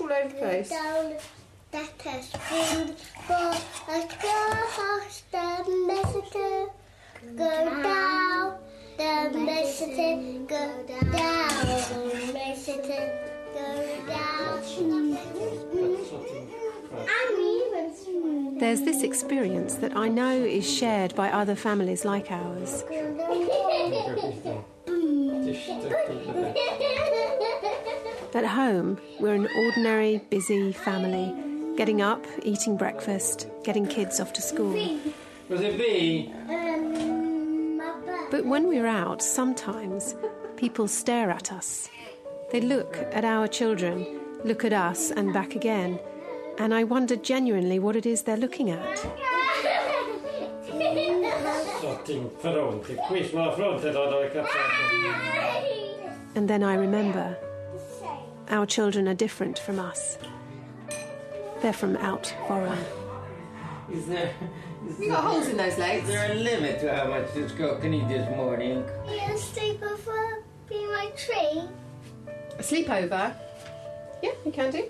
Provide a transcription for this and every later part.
water all over the place. Down that a spoon for a glass, the messenger. Go down, the messenger. Go down, the messenger. Go down. There's this experience that I know is shared by other families like ours. At home, we're an ordinary, busy family, getting up, eating breakfast, getting kids off to school. Was it B? But when we're out, sometimes people stare at us. They look at our children, look at us, and back again. And I wonder genuinely what it is they're looking at. Sorting fronte, qui sulla fronte do dove cazzate. And then I remember our children are different from us. They're from out foreign. Is there, is You got holes in those legs. is there a limit to how much this girl can eat this morning? You sleep over be my tree. A sleepover. Yeah, you can do.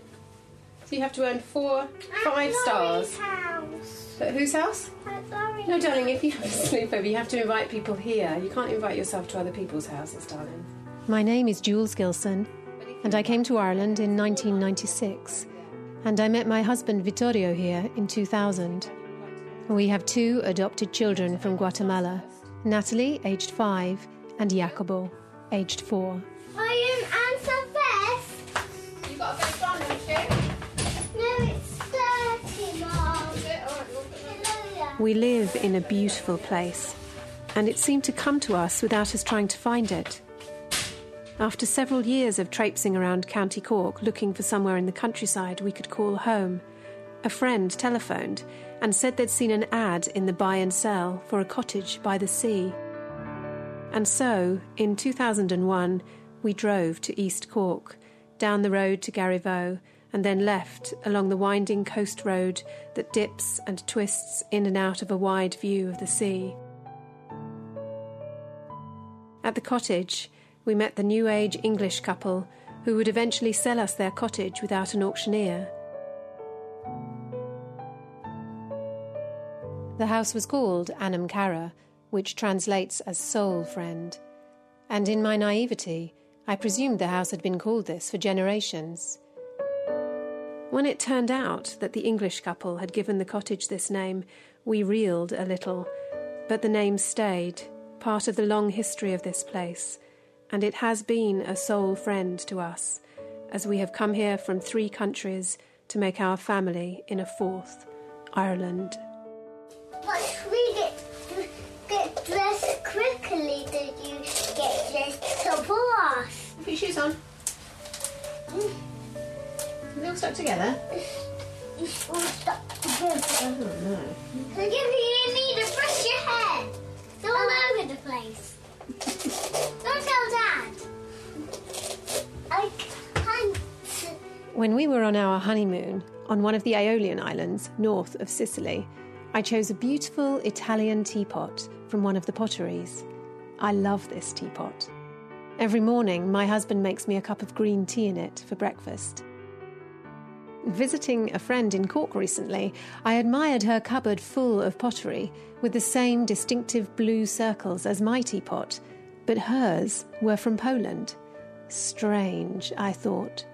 So you have to earn four, five At stars. House. At whose house? At Laurie's No, darling, if you have a sleepover, you have to invite people here. You can't invite yourself to other people's houses, darling. My name is Jools Gilson, and I came to Ireland in 1996. And I met my husband Vittorio here in 2000. We have two adopted children from Guatemala Natalie, aged five, and Jacobo, aged four. I am answer first. You've got a bit of fun, haven't you? No, it's dirty, Mom. Hello, We live in a beautiful place, and it seemed to come to us without us trying to find it. After several years of traipsing around County Cork looking for somewhere in the countryside we could call home, a friend telephoned and said they'd seen an ad in the buy and sell for a cottage by the sea. And so, in 2001, we drove to East Cork, down the road to Garryvoe, and then left along the winding coast road that dips and twists in and out of a wide view of the sea. At the cottage, we met the new age English couple who would eventually sell us their cottage without an auctioneer. The house was called Anam Cara, which translates as soul friend. And in my naivety, I presumed the house had been called this for generations. When it turned out that the English couple had given the cottage this name, we reeled a little, but the name stayed, part of the long history of this place, and it has been a soul friend to us, as we have come here from three countries to make our family in a fourth, Ireland. Let's read it. Get dressed quickly, did you get dressed to boss? Put your shoes on. Hmm. They all stuck together. You all stuck together. Oh no. Forgive me, you need to brush your hair. It's all over the place. Don't tell Dad. I can't. When we were on our honeymoon on one of the Aeolian Islands north of Sicily, I chose a beautiful Italian teapot from one of the potteries. I love this teapot. Every morning, my husband makes me a cup of green tea in it for breakfast. Visiting a friend in Cork recently, I admired her cupboard full of pottery with the same distinctive blue circles as my teapot, but hers were from Poland. Strange, I thought.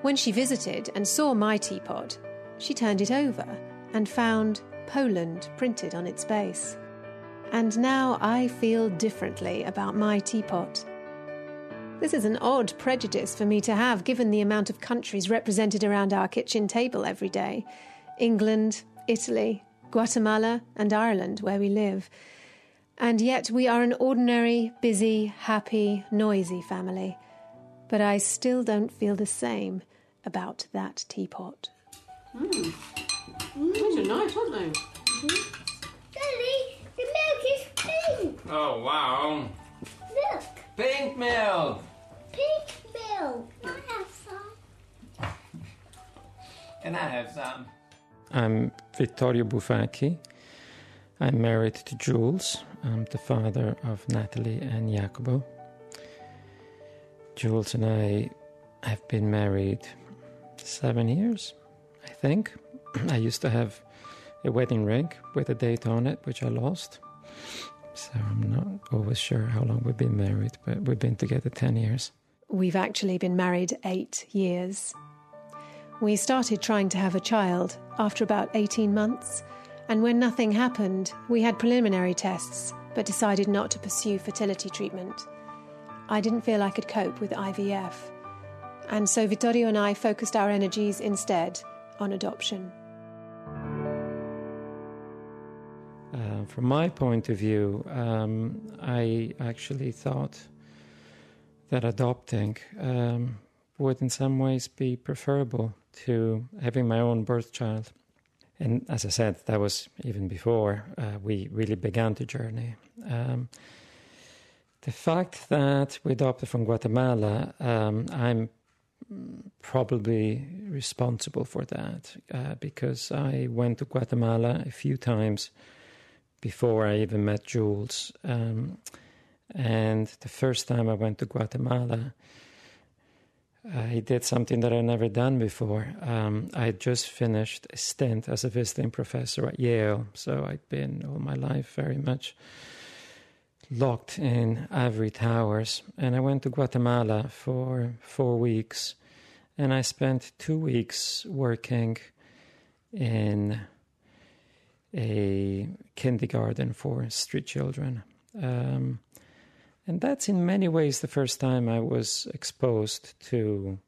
When she visited and saw my teapot, she turned it over and found Poland printed on its base. And now I feel differently about my teapot. This is an odd prejudice for me to have given the amount of countries represented around our kitchen table every day England, Italy, Guatemala, and Ireland, where we live. And yet we are an ordinary, busy, happy, noisy family. But I still don't feel the same about that teapot. Hmm. Hmm. Those are nice, aren't they? Mm-hmm. Daddy, the milk is pink. Oh, wow. Look, Pink milk. Pink milk. I have some. Can I have some? I'm Vittorio Bufacchi. I'm married to Jools. I'm the father of Natalie and Jacobo. Jools and I have been married seven years, I think. I used to have a wedding ring with a date on it, which I lost. So I'm not always sure how long we've been married, but we've been together 10 years. We've actually been married eight years. We started trying to have a child after about 18 months, and when nothing happened, we had preliminary tests but decided not to pursue fertility treatment. I didn't feel I could cope with IVF, and so Vittorio and I focused our energies instead on adoption. Uh, from my point of view, um, I actually thought that adopting um, would, in some ways, be preferable to having my own birth child. And as I said, that was even before uh, we really began the journey. Um, the fact that we adopted from Guatemala, um, I'm probably responsible for that uh, because I went to Guatemala a few times before I even met Jools. Um, and the first time I went to Guatemala, I did something that I'd never done before. Um, I had just finished a stint as a visiting professor at Yale, so I'd been all my life very much locked in ivory towers. And I went to Guatemala for four weeks, and I spent two weeks working in a kindergarten for street children. Um, and that's in many ways the first time I was exposed to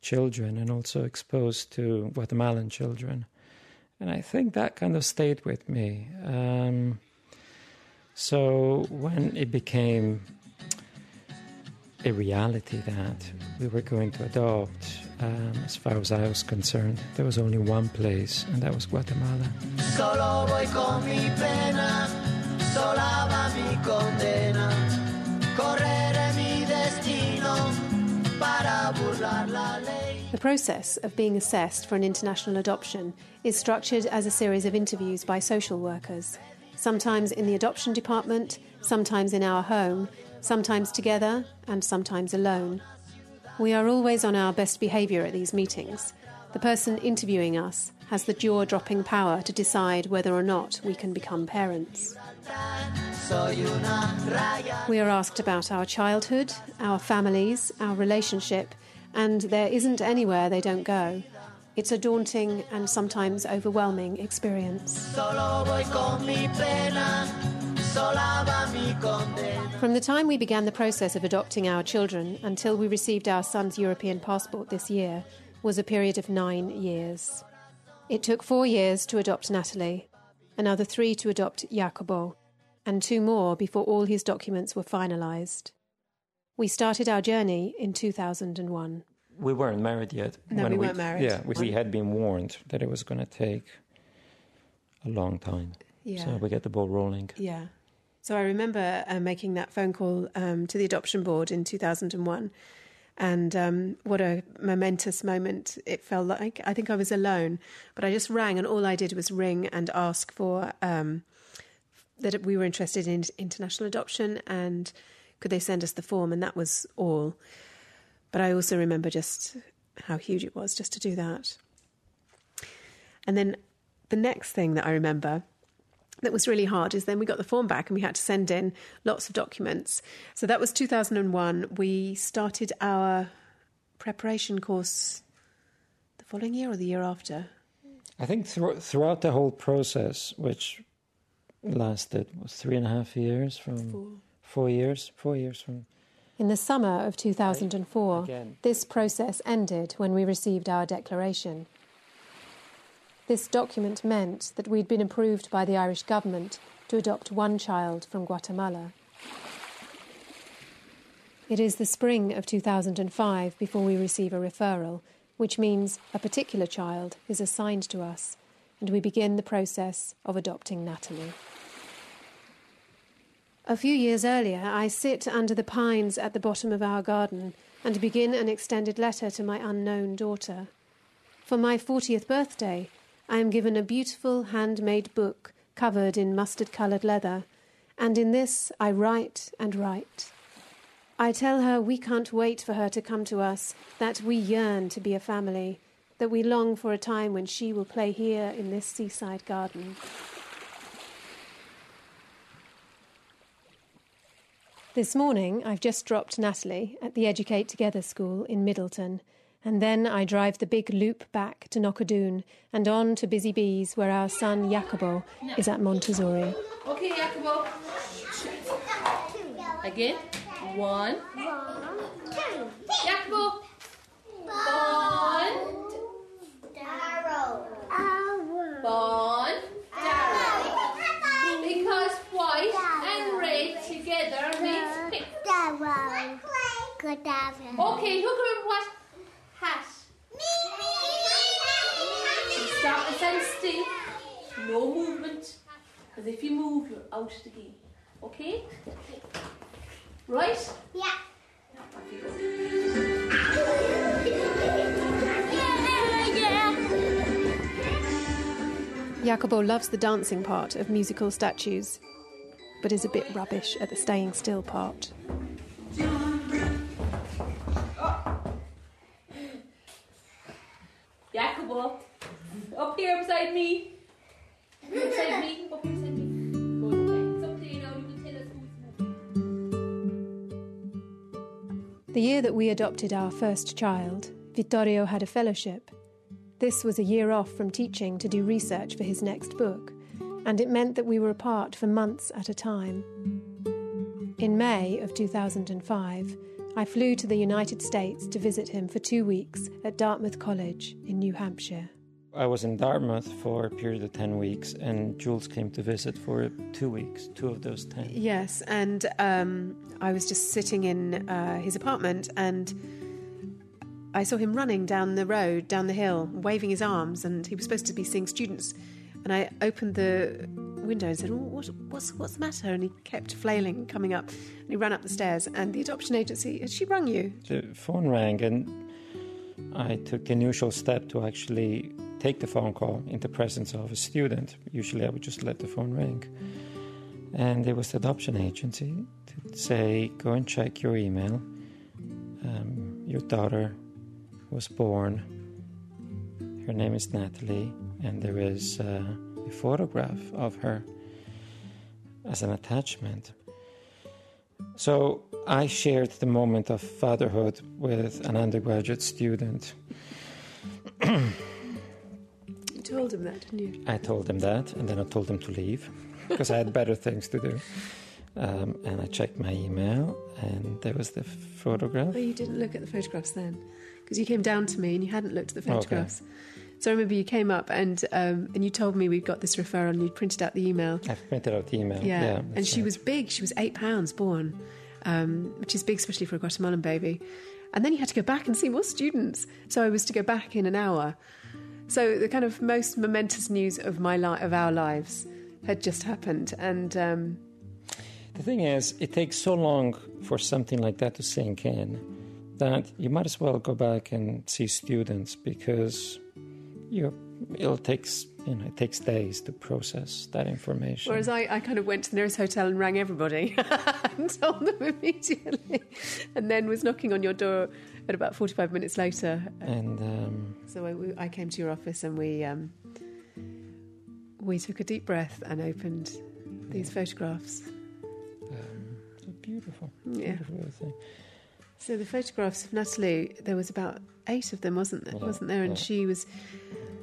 children and also exposed to Guatemalan children. And I think that kind of stayed with me. Um, so when it became a reality that we were going to adopt, um, as far as I was concerned, there was only one place, and that was Guatemala. Solo voy con mi pena, sola va mi condena, The process of being assessed for an international adoption is structured as a series of interviews by social workers, sometimes in the adoption department, sometimes in our home, sometimes together, and sometimes alone. We are always on our best behaviour at these meetings. The person interviewing us has the jaw dropping power to decide whether or not we can become parents. We are asked about our childhood, our families, our relationship, and there isn't anywhere they don't go. It's a daunting and sometimes overwhelming experience. From the time we began the process of adopting our children until we received our son's European passport this year was a period of nine years. It took four years to adopt Natalie, another three to adopt Jacobo, and two more before all his documents were finalised. We started our journey in 2001. We weren't married yet. No, we, we weren't married. Yeah, we, we had been warned that it was going to take a long time. Yeah. So we get the ball rolling. Yeah. So I remember uh, making that phone call um, to the adoption board in 2001. And um, what a momentous moment it felt like. I think I was alone, but I just rang, and all I did was ring and ask for um, that we were interested in international adoption and could they send us the form, and that was all. But I also remember just how huge it was just to do that. And then the next thing that I remember that was really hard is then we got the form back and we had to send in lots of documents. So that was 2001. We started our preparation course the following year or the year after. I think th- throughout the whole process, which lasted was three and a half years from four, four years, four years from. In the summer of 2004, Again. this process ended when we received our declaration. This document meant that we'd been approved by the Irish government to adopt one child from Guatemala. It is the spring of 2005 before we receive a referral, which means a particular child is assigned to us, and we begin the process of adopting Natalie. A few years earlier, I sit under the pines at the bottom of our garden and begin an extended letter to my unknown daughter. For my 40th birthday, I am given a beautiful handmade book covered in mustard coloured leather, and in this I write and write. I tell her we can't wait for her to come to us, that we yearn to be a family, that we long for a time when she will play here in this seaside garden. This morning, I've just dropped Natalie at the Educate Together school in Midleton, and then I drive the big loop back to Knockadoon and on to Busy Bees, where our son Jacobo is at Montessori. Okay, Jacobo. Again. One. Jacobo. Bon. Bon. Darrow. Because white and red together makes pink. Okay, who can remember what hat? Stop and stand still. No movement. Because if you move, you're out of the game. Okay? Right? Yeah. Off. Jacobo loves the dancing part of musical statues, but is a bit rubbish at the staying still part. Jacobo. Up here beside me. Beside me. Up here beside me. The year that we adopted our first child, Vittorio had a fellowship. This was a year off from teaching to do research for his next book, and it meant that we were apart for months at a time. In May of 2005, I flew to the United States to visit him for two weeks at Dartmouth College in New Hampshire. I was in Dartmouth for a period of 10 weeks, and Jools came to visit for two weeks, two of those 10. Yes, and um, I was just sitting in uh, his apartment and I saw him running down the road, down the hill, waving his arms, and he was supposed to be seeing students. And I opened the window and said, oh, what, what's, what's the matter? And he kept flailing, coming up. And he ran up the stairs. And the adoption agency, had she rung you? The phone rang, and I took the unusual step to actually take the phone call in the presence of a student. Usually, I would just let the phone ring. And it was the adoption agency to say, go and check your email. Um, your daughter was born. Her name is Natalie, and there is uh, a photograph of her as an attachment. So I shared the moment of fatherhood with an undergraduate student. You told him that, didn't you? I told him that, and then I told him to leave because I had better things to do. Um, and I checked my email, and there was the photograph. Oh, you didn't look at the photographs then? Because you came down to me and you hadn't looked at the Okay. So I remember you came up and um, and you told me we'd got this referral and you'd printed out the email. I printed out the email. Yeah, Yeah, and she right. was big. She was eight pounds born, um, which is big, especially for a Guatemalan baby. And then you had to go back and see more students. So I was to go back in an hour. So the kind of most momentous news of my li- of our lives had just happened, and um, The thing is, it takes so long for something like that to sink in that you might as well go back and see students because you it'll takes you know it takes days to process that information. whereas I, I kind of went to the nearest hotel and rang everybody and told them immediately, and then was knocking on your door at about forty five minutes later. and um, So I, we- I came to your office and we um, we took a deep breath and opened these photographs. um, a beautiful, Yeah. thing. So the photographs of Natalie, there was about eight of them, wasn't there? Yeah, Wasn't there? And yeah. she was.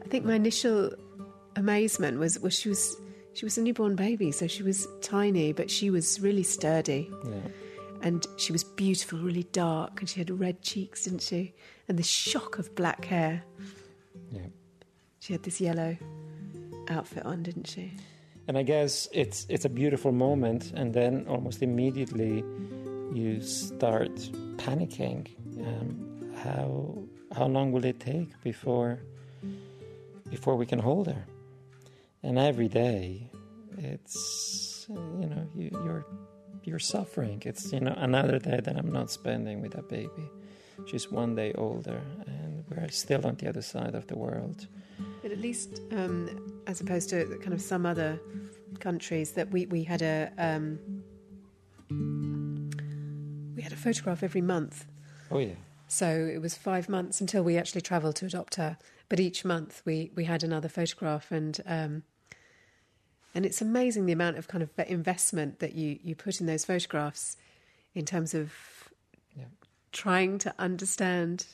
I think my initial amazement was was she was she was a newborn baby, so she was tiny, but she was really sturdy, Yeah. and she was beautiful, really dark, and she had red cheeks, didn't she? And the shock of black hair. Yeah. She had this yellow outfit on, didn't she? And I guess it's it's a beautiful moment, and then almost immediately you start panicking. Um, how how long will it take before before we can hold her? And every day, it's you know you, you're you're suffering. It's you know another day that I'm not spending with that baby. She's one day older, and we're still on the other side of the world. But at least, um, as opposed to kind of some other countries, that we, we had a um, we had a photograph every month. Oh yeah. So it was five months until we actually travelled to adopt her. But each month we, we had another photograph, and um, and it's amazing the amount of kind of investment that you, you put in those photographs in terms of Yeah. trying to understand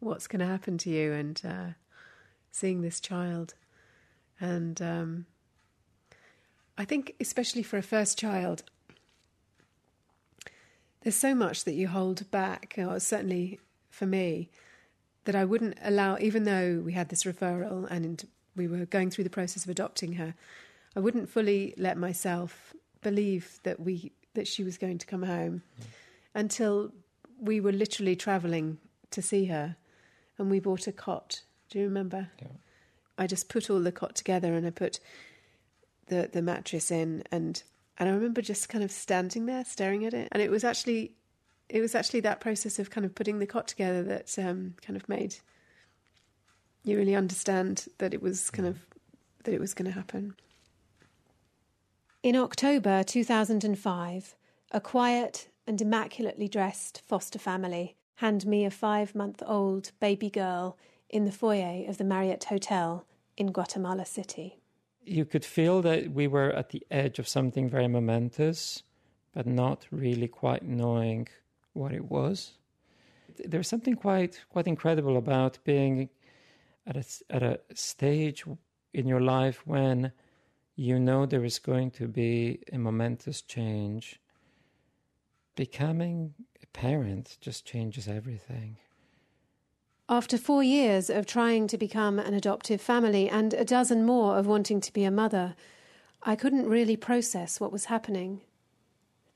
what's going to happen to you and uh, seeing this child. And um, I think, especially for a first child, there's so much that you hold back, or certainly for me, that I wouldn't allow, even though we had this referral and we were going through the process of adopting her, I wouldn't fully let myself believe that we that she was going to come home until we were literally travelling to see her, and we bought a cot. Do you remember? Yeah. I just put all the cot together and I put the the mattress in and and I remember just kind of standing there staring at it and it was actually it was actually that process of kind of putting the cot together that um, kind of made you really understand that it was kind of that it was going to happen. In October 2005, a quiet and immaculately dressed foster family hand me a five month old baby girl in the foyer of the Marriott Hotel in Guatemala City. You could feel that we were at the edge of something very momentous, but not really quite knowing what it was. There's something quite quite incredible about being at a, at a stage in your life when you know there is going to be a momentous change. Becoming a parent just changes everything. After four years of trying to become an adoptive family and a dozen more of wanting to be a mother, I couldn't really process what was happening.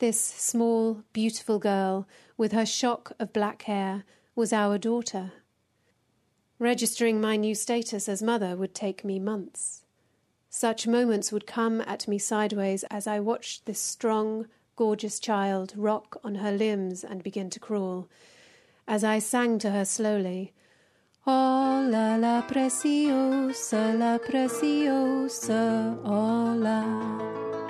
This small, beautiful girl with her shock of black hair was our daughter. Registering my new status as mother would take me months. Such moments would come at me sideways as I watched this strong, gorgeous child rock on her limbs and begin to crawl, as I sang to her slowly, Hola la preciosa, la preciosa, hola.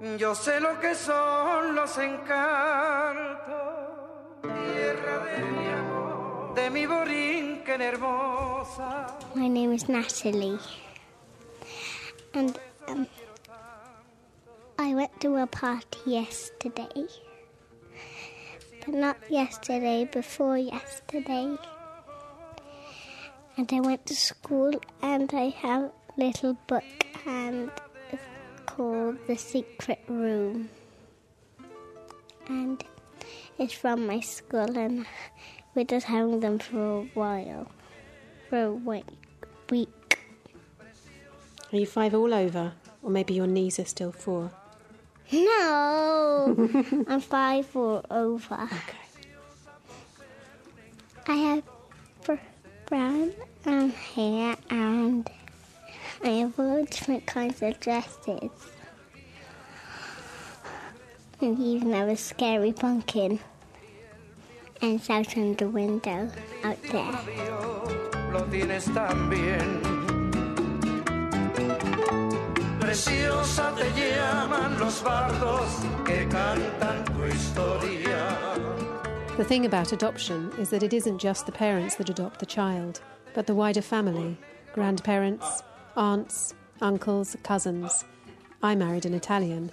Yo sé lo que son los encantos, tierra de mi amor, de mi borinquen hermosa. My name is Natalie. And um, I went to a party yesterday. But not yesterday, before yesterday. And I went to school and I have a little book and called The Secret Room. And it's from my school and we're just having them for a while. For a week. week. Are you five all over? Or maybe your knees are still four? No, I'm five or over. Okay. I have br- brown um, hair and I have all different kinds of dresses. And even have a scary pumpkin. And it's out on the window out there. Lo tienes tan bien. Preciosa te llaman los bardos que cantan tu historia. The thing about adoption is that it isn't just the parents that adopt the child, but the wider family grandparents, aunts, uncles, cousins. I married an Italian,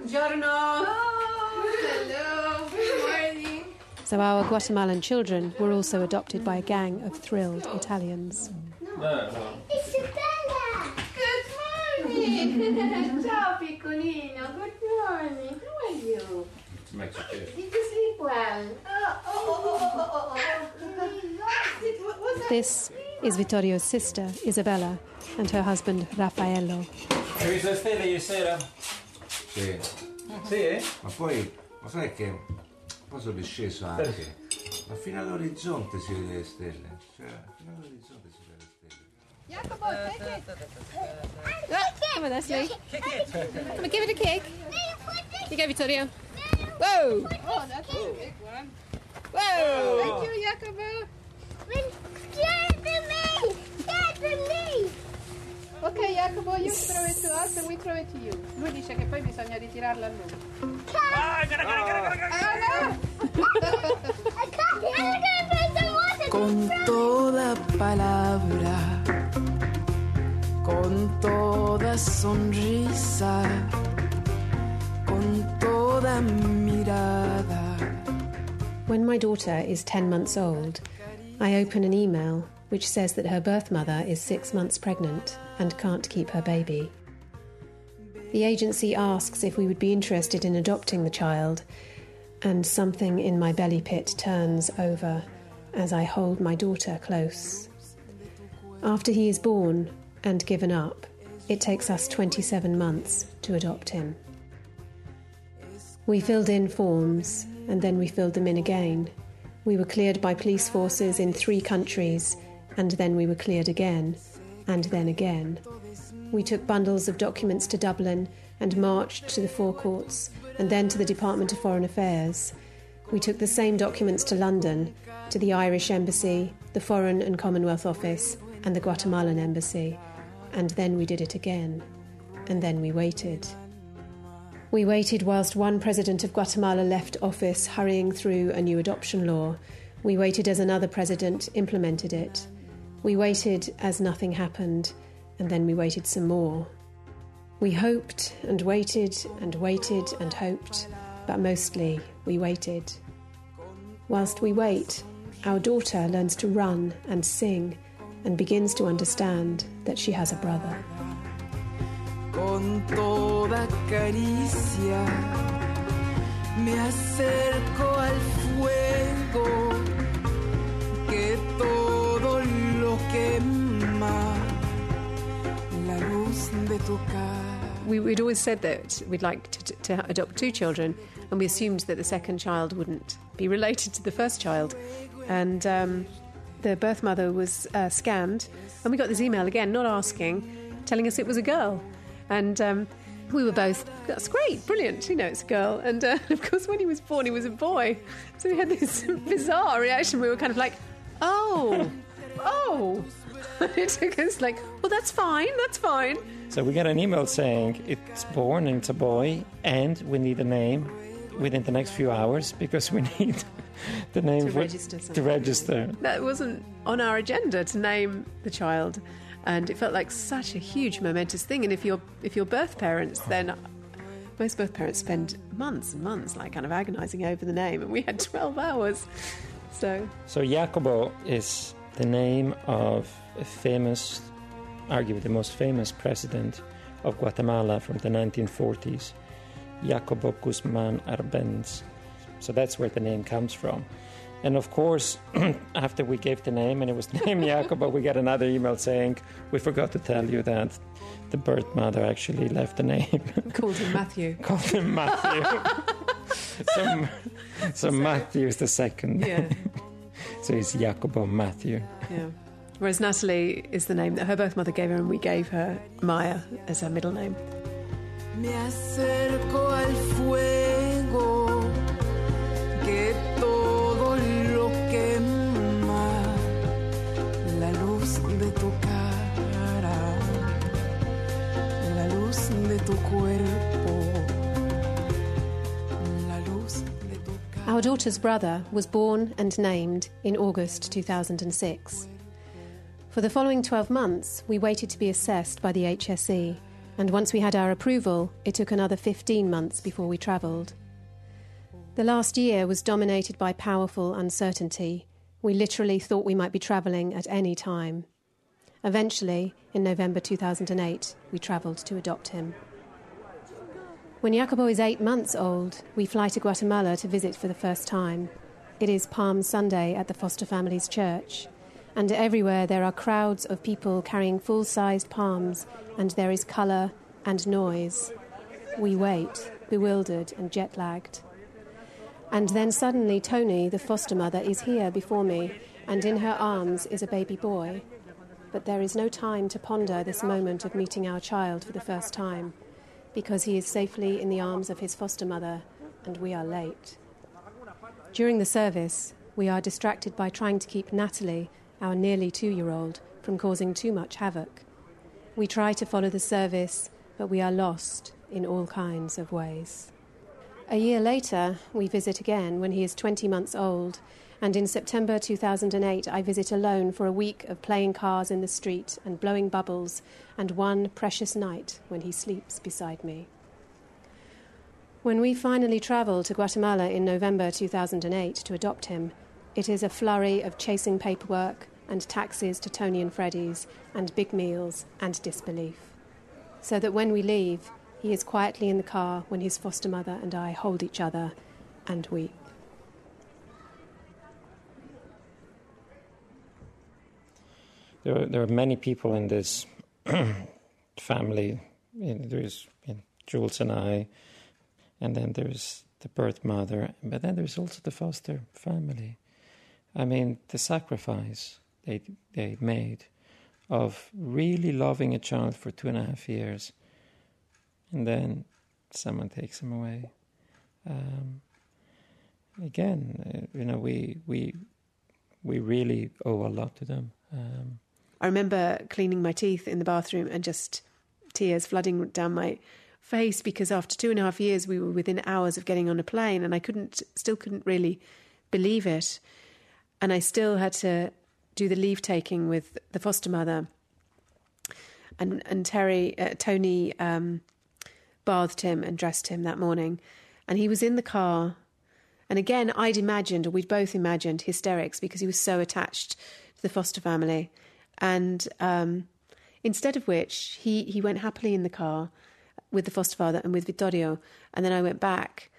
Buongiorno. Hello. Good morning. so our Guatemalan children were also adopted by a gang of thrilled Italians. Isabella! Good morning. Ciao, piccolino. Good morning. How are you? Did you sleep well? Oh, oh, oh, oh, oh, oh. Did- what was that? This is Vittorio's sister, Isabella, and her husband, Raffaello. Hai visto le stelle ieri sera? Sì. Sì, eh? Ma poi, ma sai che poi sono risceso anche. Ma fino all'orizzonte si vede le stelle. Cioè, fino all'orizzonte si vede le stelle. Jacobo, take it. Come on, Leslie. Come on, give it a kick. You go, Vittorio. Whoa! Oh, that's a big one. Whoa! Thank you, Jacobo. Ok Jacopo, io ci it to us and we throw it to you. Lui dice che poi bisogna ritirarla a lui. Con toda palabra, con toda sonrisa, con toda mirada. When my daughter is 10 months old, I open an email which says that her birth mother is six months pregnant and can't keep her baby. The agency asks if we would be interested in adopting the child, and something in my belly pit turns over as I hold my daughter close. After he is born and given up, it takes us 27 months to adopt him. We filled in forms and then we filled them in again. We were cleared by police forces in three countries and then we were cleared again and then again. We took bundles of documents to Dublin and marched to the forecourts, and then to the Department of Foreign Affairs. We took the same documents to London, to the Irish Embassy, the Foreign and Commonwealth Office, and the Guatemalan Embassy. And then we did it again. And then we waited. We waited whilst one president of Guatemala left office, hurrying through a new adoption law. We waited as another president implemented it. We waited as nothing happened, and then we waited some more. We hoped and waited and waited and hoped, but mostly we waited. Whilst we wait, our daughter learns to run and sing and begins to understand that she has a brother. Con toda caricia me acerco al we'd always said that we'd like to, to adopt two children, and we assumed that the second child wouldn't be related to the first child. And um, the birth mother was uh, scanned, and we got this email again, not asking, telling us it was a girl. And um, we were both, that's great, brilliant, you know, it's a girl. And uh, of course, when he was born, he was a boy. So we had this bizarre reaction. We were kind of like, oh, oh. it took us like, well, that's fine, that's fine. So we got an email saying it's born and it's a boy, and we need a name within the next few hours because we need the name To for- register to register. That wasn't on our agenda to name the child, and it felt like such a huge momentous thing. And if you're if you're birth parents, then most birth parents spend months and months like kind of agonising over the name, and we had twelve hours. So So Jacobo is the name of a famous, arguably the most famous president of Guatemala from the 1940s, Jacobo Guzman Arbenz. So that's where the name comes from. And of course, after we gave the name and it was named Jacobo, we got another email saying, We forgot to tell you that the birth mother actually left the name. called him Matthew. Called him Matthew. so so Matthew is the second. Yeah. so he's Jacobo Matthew. Yeah. Whereas Natalie is the name that her birth mother gave her, and we gave her Maya as her middle name. Me acerco al fuego que todo lo quema la luz de tu cara, la luz de tu cuerpo, la luz de tu Our daughter's brother was born and named in August 2006. For the following 12 months, we waited to be assessed by the HSE, and once we had our approval, it took another 15 months before we travelled. The last year was dominated by powerful uncertainty. We literally thought we might be travelling at any time. Eventually, in November 2008, we travelled to adopt him. When Jacobo is eight months old, we fly to Guatemala to visit for the first time. It is Palm Sunday at the Foster family's Church, and everywhere there are crowds of people carrying full sized palms, and there is colour and noise. We wait, bewildered and jet lagged. And then suddenly, Tony, the foster mother, is here before me, and in her arms is a baby boy. But there is no time to ponder this moment of meeting our child for the first time, because he is safely in the arms of his foster mother, and we are late. During the service, we are distracted by trying to keep Natalie, our nearly two year old, from causing too much havoc. We try to follow the service, but we are lost in all kinds of ways. A year later, we visit again when he is 20 months old, and in September 2008, I visit alone for a week of playing cars in the street and blowing bubbles, and one precious night when he sleeps beside me. When we finally travel to Guatemala in November 2008 to adopt him, it is a flurry of chasing paperwork and taxis to Tony and Freddie's, and big meals and disbelief. So that when we leave, he is quietly in the car when his foster mother and I hold each other and weep. There are, there are many people in this family. Know, there's you know, Jools and I, and then there's the birth mother, but then there's also the foster family. I mean, the sacrifice they they made of really loving a child for two and a half years, and then someone takes him away. Um, again, uh, you know, we we we really owe a lot to them. Um, I remember cleaning my teeth in the bathroom and just tears flooding down my face because after two and a half years we were within hours of getting on a plane and I couldn't still couldn't really believe it and I still had to do the leave taking with the foster mother. And and Terry uh, Tony um, bathed him and dressed him that morning. And he was in the car. And again I'd imagined or we'd both imagined hysterics because he was so attached to the foster family. And um, instead of which he, he went happily in the car with the foster father and with Vittorio. And then I went back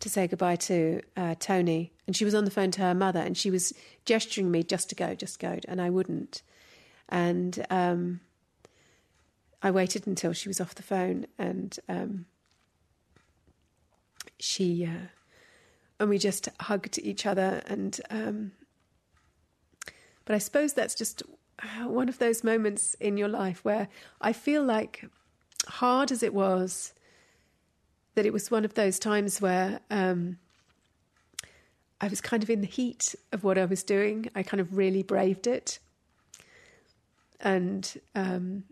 to say goodbye to uh, Tony. And she was on the phone to her mother and she was gesturing me just to go, just go. And I wouldn't. And um, I waited until she was off the phone and um, she, uh, and we just hugged each other. And, um, but I suppose that's just one of those moments in your life where I feel like, hard as it was, that it was one of those times where um, I was kind of in the heat of what I was doing. I kind of really braved it. And um,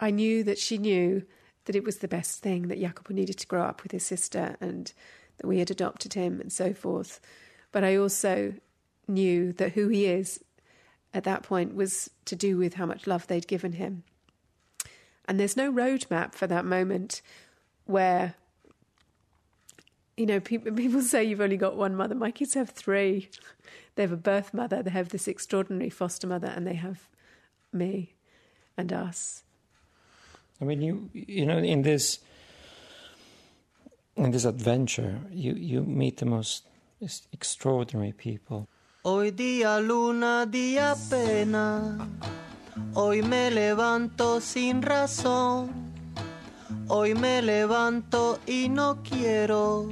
I knew that she knew that it was the best thing that Jacobo needed to grow up with his sister and that we had adopted him and so forth. But I also knew that who he is at that point was to do with how much love they'd given him. And there's no roadmap for that moment where, you know, people, people say you've only got one mother. My kids have three. They have a birth mother, they have this extraordinary foster mother, and they have me and us. I mean, you you know, in this in this adventure, you you meet the most extraordinary people. Hoy día luna, día pena. Hoy me levanto sin razón. Hoy me levanto y no quiero.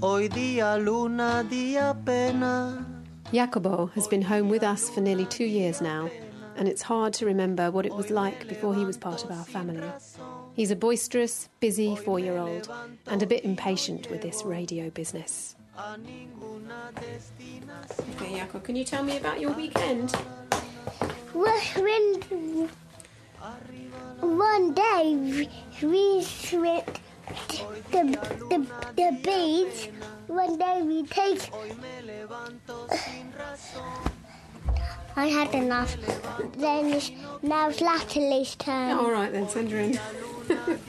Hoy día luna, día pena. Jacobo has been home with us for nearly two years now, and it's hard to remember what it was like before he was part of our family. He's a boisterous, busy four year old and a bit impatient with this radio business. Okay, Jacob, can you tell me about your weekend? When one day we swept the, the, the beach. One day we take. I had enough. Then it's, now it's Latterly's turn. All right, then, send her in.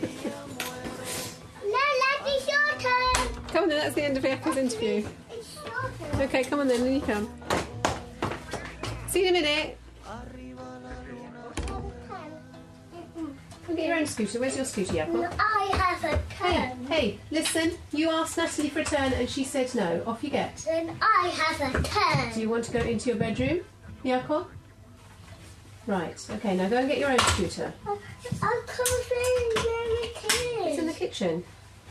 No, Lattie's your turn. Come on, then, that's the end of Jaco's interview. Okay, come on then, then you come. See you in a minute. Come get your own scooter. Where's your scooter, Jacob? I have a Hey, turn. hey, listen. You asked Natalie for a turn and she said no. Off you get. Then I have a turn. Do you want to go into your bedroom, Jacob? Right, okay, now go and get your own scooter. I can't find it is. It's in the kitchen.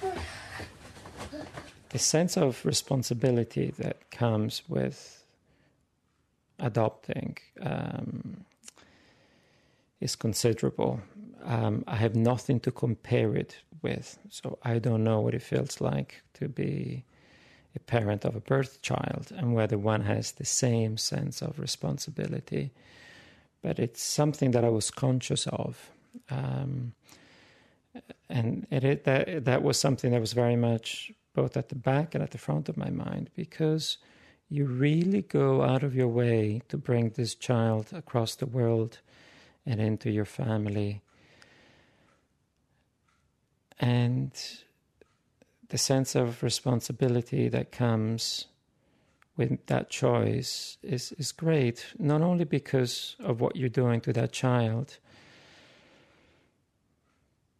the sense of responsibility that comes with adopting um, is considerable. Um, I have nothing to compare it with, so I don't know what it feels like to be a parent of a birth child and whether one has the same sense of responsibility. But it's something that I was conscious of. Um, and it, it that that was something that was very much both at the back and at the front of my mind because you really go out of your way to bring this child across the world and into your family and the sense of responsibility that comes with that choice is, is great, not only because of what you're doing to that child,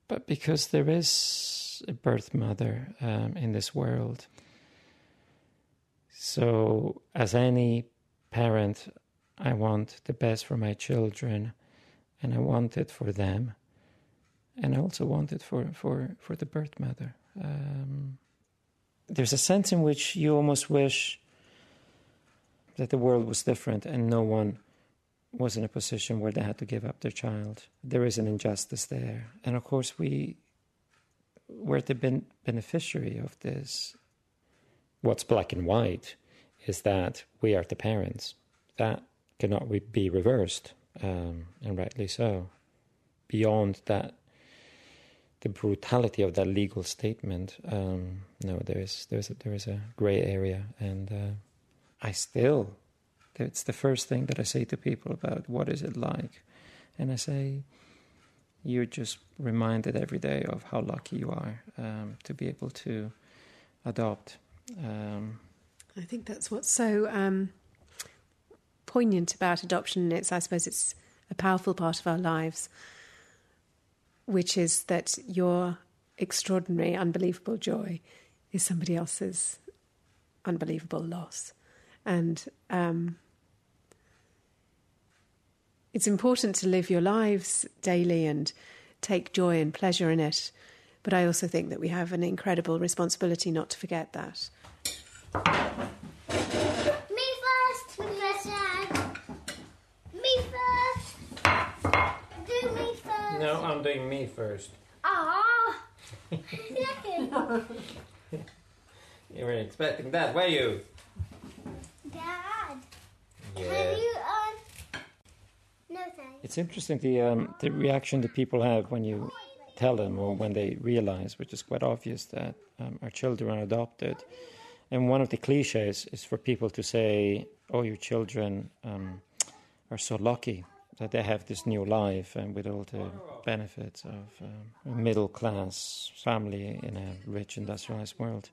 but because there is a birth mother um, in this world. So, as any parent, I want the best for my children, and I want it for them, and I also want it for, for, for the birth mother. Um, there's a sense in which you almost wish that the world was different and no one was in a position where they had to give up their child. There is an injustice there. And of course, we were the ben- beneficiary of this. What's black and white is that we are the parents. That cannot be reversed, um, and rightly so. Beyond that, the brutality of that legal statement, um, no, there is there is a, there is a grey area, and uh, I still, it's the first thing that I say to people about what is it like. And I say, you're just reminded every day of how lucky you are um, to be able to adopt. Um, I think that's what's so um, poignant about adoption. It's, I suppose, it's a powerful part of our lives, which is that your extraordinary, unbelievable joy is somebody else's unbelievable loss. And um, it's important to live your lives daily and take joy and pleasure in it. But I also think that we have an incredible responsibility not to forget that. Me first. Me first, Dad. Me first. Do me first. no, I'm doing me first. Ah. Second. You were expecting that, were you? Dad. Have you um? No thanks. It's interesting the um, the reaction that people have when you tell them or when they realize, which is quite obvious, that um, our children are adopted. And one of the cliches is for people to say, "Oh, your children um, are so lucky that they have this new life and with all the benefits of um, a middle class family in a rich industrialized world."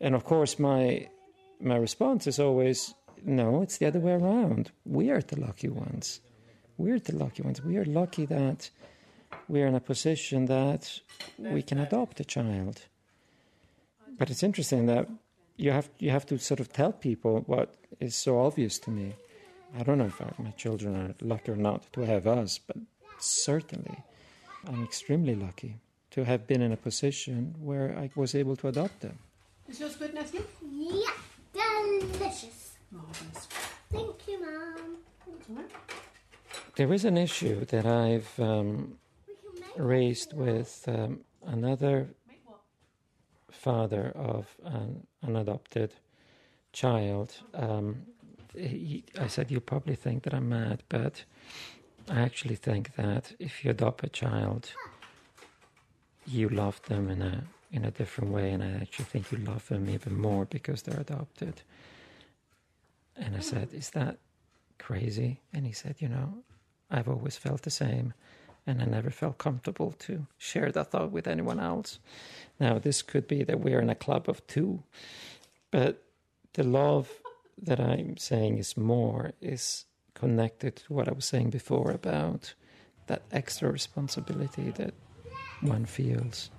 And of course, my my response is always, "No, it's the other way around. We are the lucky ones." we're the lucky ones. We are lucky that we're in a position that we can adopt a child. But it's interesting that you have you have to sort of tell people what is so obvious to me. I don't know if I, my children are lucky or not to have us, but certainly I'm extremely lucky to have been in a position where I was able to adopt them. Is yours good, Nestle? Yeah. Delicious. Marvelous. Thank you, Mom. There is an issue that I've um, raised with um, another father of an, an adopted child. Um, he, I said, You probably think that I'm mad, but I actually think that if you adopt a child, you love them in a in a different way, and I actually think you love them even more because they're adopted. And I said, Is that crazy? And he said, You know, I've always felt the same, and I never felt comfortable to share that thought with anyone else. Now, this could be that we're in a club of two, but the love that I'm saying is more is connected to what I was saying before about that extra responsibility that one feels.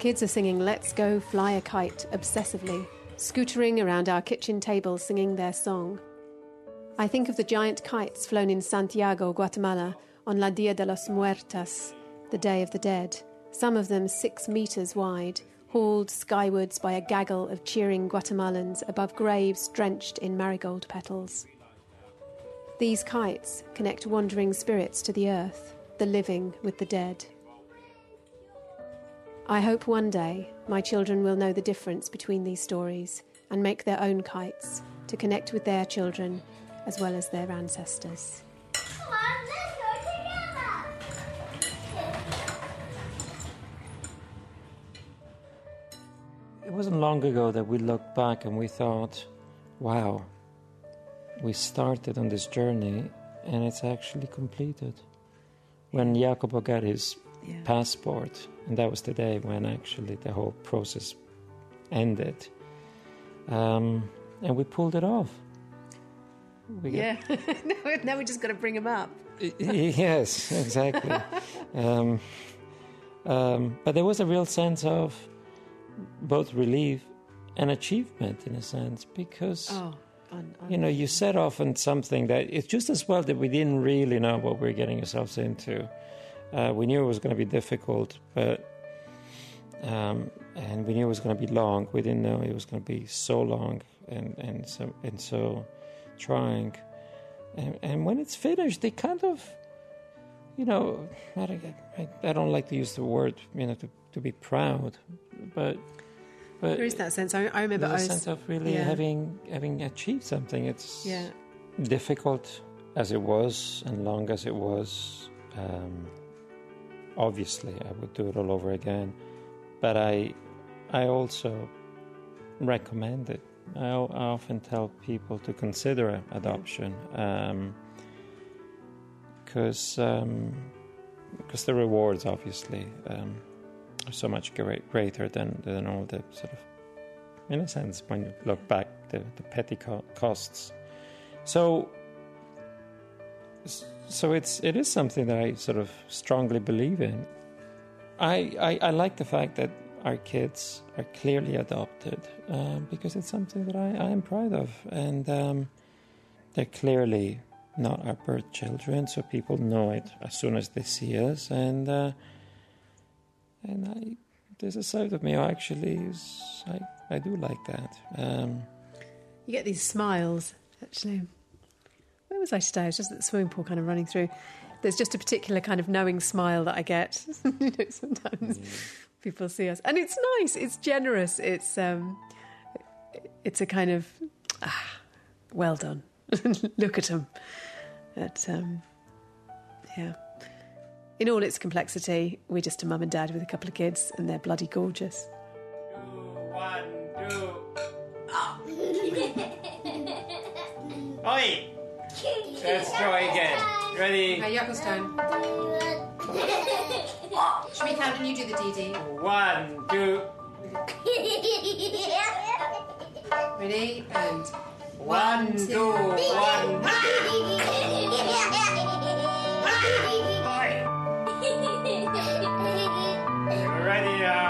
Kids are singing Let's Go Fly a Kite obsessively, scootering around our kitchen table singing their song. I think of the giant kites flown in Santiago, Guatemala, on La Dia de los Muertos, the Day of the Dead, some of them six meters wide, hauled skywards by a gaggle of cheering Guatemalans above graves drenched in marigold petals. These kites connect wandering spirits to the earth, the living with the dead. I hope one day my children will know the difference between these stories and make their own kites to connect with their children as well as their ancestors. Come on, let's go together. It wasn't long ago that we looked back and we thought, wow, we started on this journey and it's actually completed. When Jacobo got his Yeah. passport, and that was the day when actually the whole process ended, um, and we pulled it off. We Yeah. now, now we just got to bring him up. yes, exactly. um, um, but there was a real sense of both relief and achievement, in a sense, because Oh, on, on. you know you set off on something that it's just as well that we didn't really know what we were getting ourselves into. Uh, we knew it was going to be difficult, but um, and we knew it was going to be long. We didn't know it was going to be so long and and so and so trying. And, and when it's finished, they kind of, you know, I, don't- I, I don't like to use the word, you know, to, to be proud, but but There is that sense. I, I remember I was, sense of really yeah. having having achieved something. It's Yeah. difficult as it was and long as it was. Um, obviously, I would do it all over again, but I I also recommend it. I often tell people to consider adoption because because the rewards obviously um, are so much great, greater than than all the sort of in a sense when you look back the, the petty co- costs. So so it's it is something that I sort of strongly believe in. I I, I like the fact that our kids are clearly adopted um, because it's something that I, I am proud of, and um, they're clearly not our birth children, so people know it as soon as they see us, and uh, and I there's a side of me who actually is I I do like that. Um, You get these smiles, actually. Where was I today? I was just at the swimming pool, kind of running through. There's just a particular kind of knowing smile that I get. you know, sometimes people see us, and it's nice. It's generous. It's um, it's a kind of ah, well done. Look at them. But um, yeah. In all its complexity, we're just a mum and dad with a couple of kids, and they're bloody gorgeous. One, two. Oi! Let's try again. Ready? Okay, Jako's turn. Should we count and you do the DD? One, two. Ready? And One, two, one. Ready now.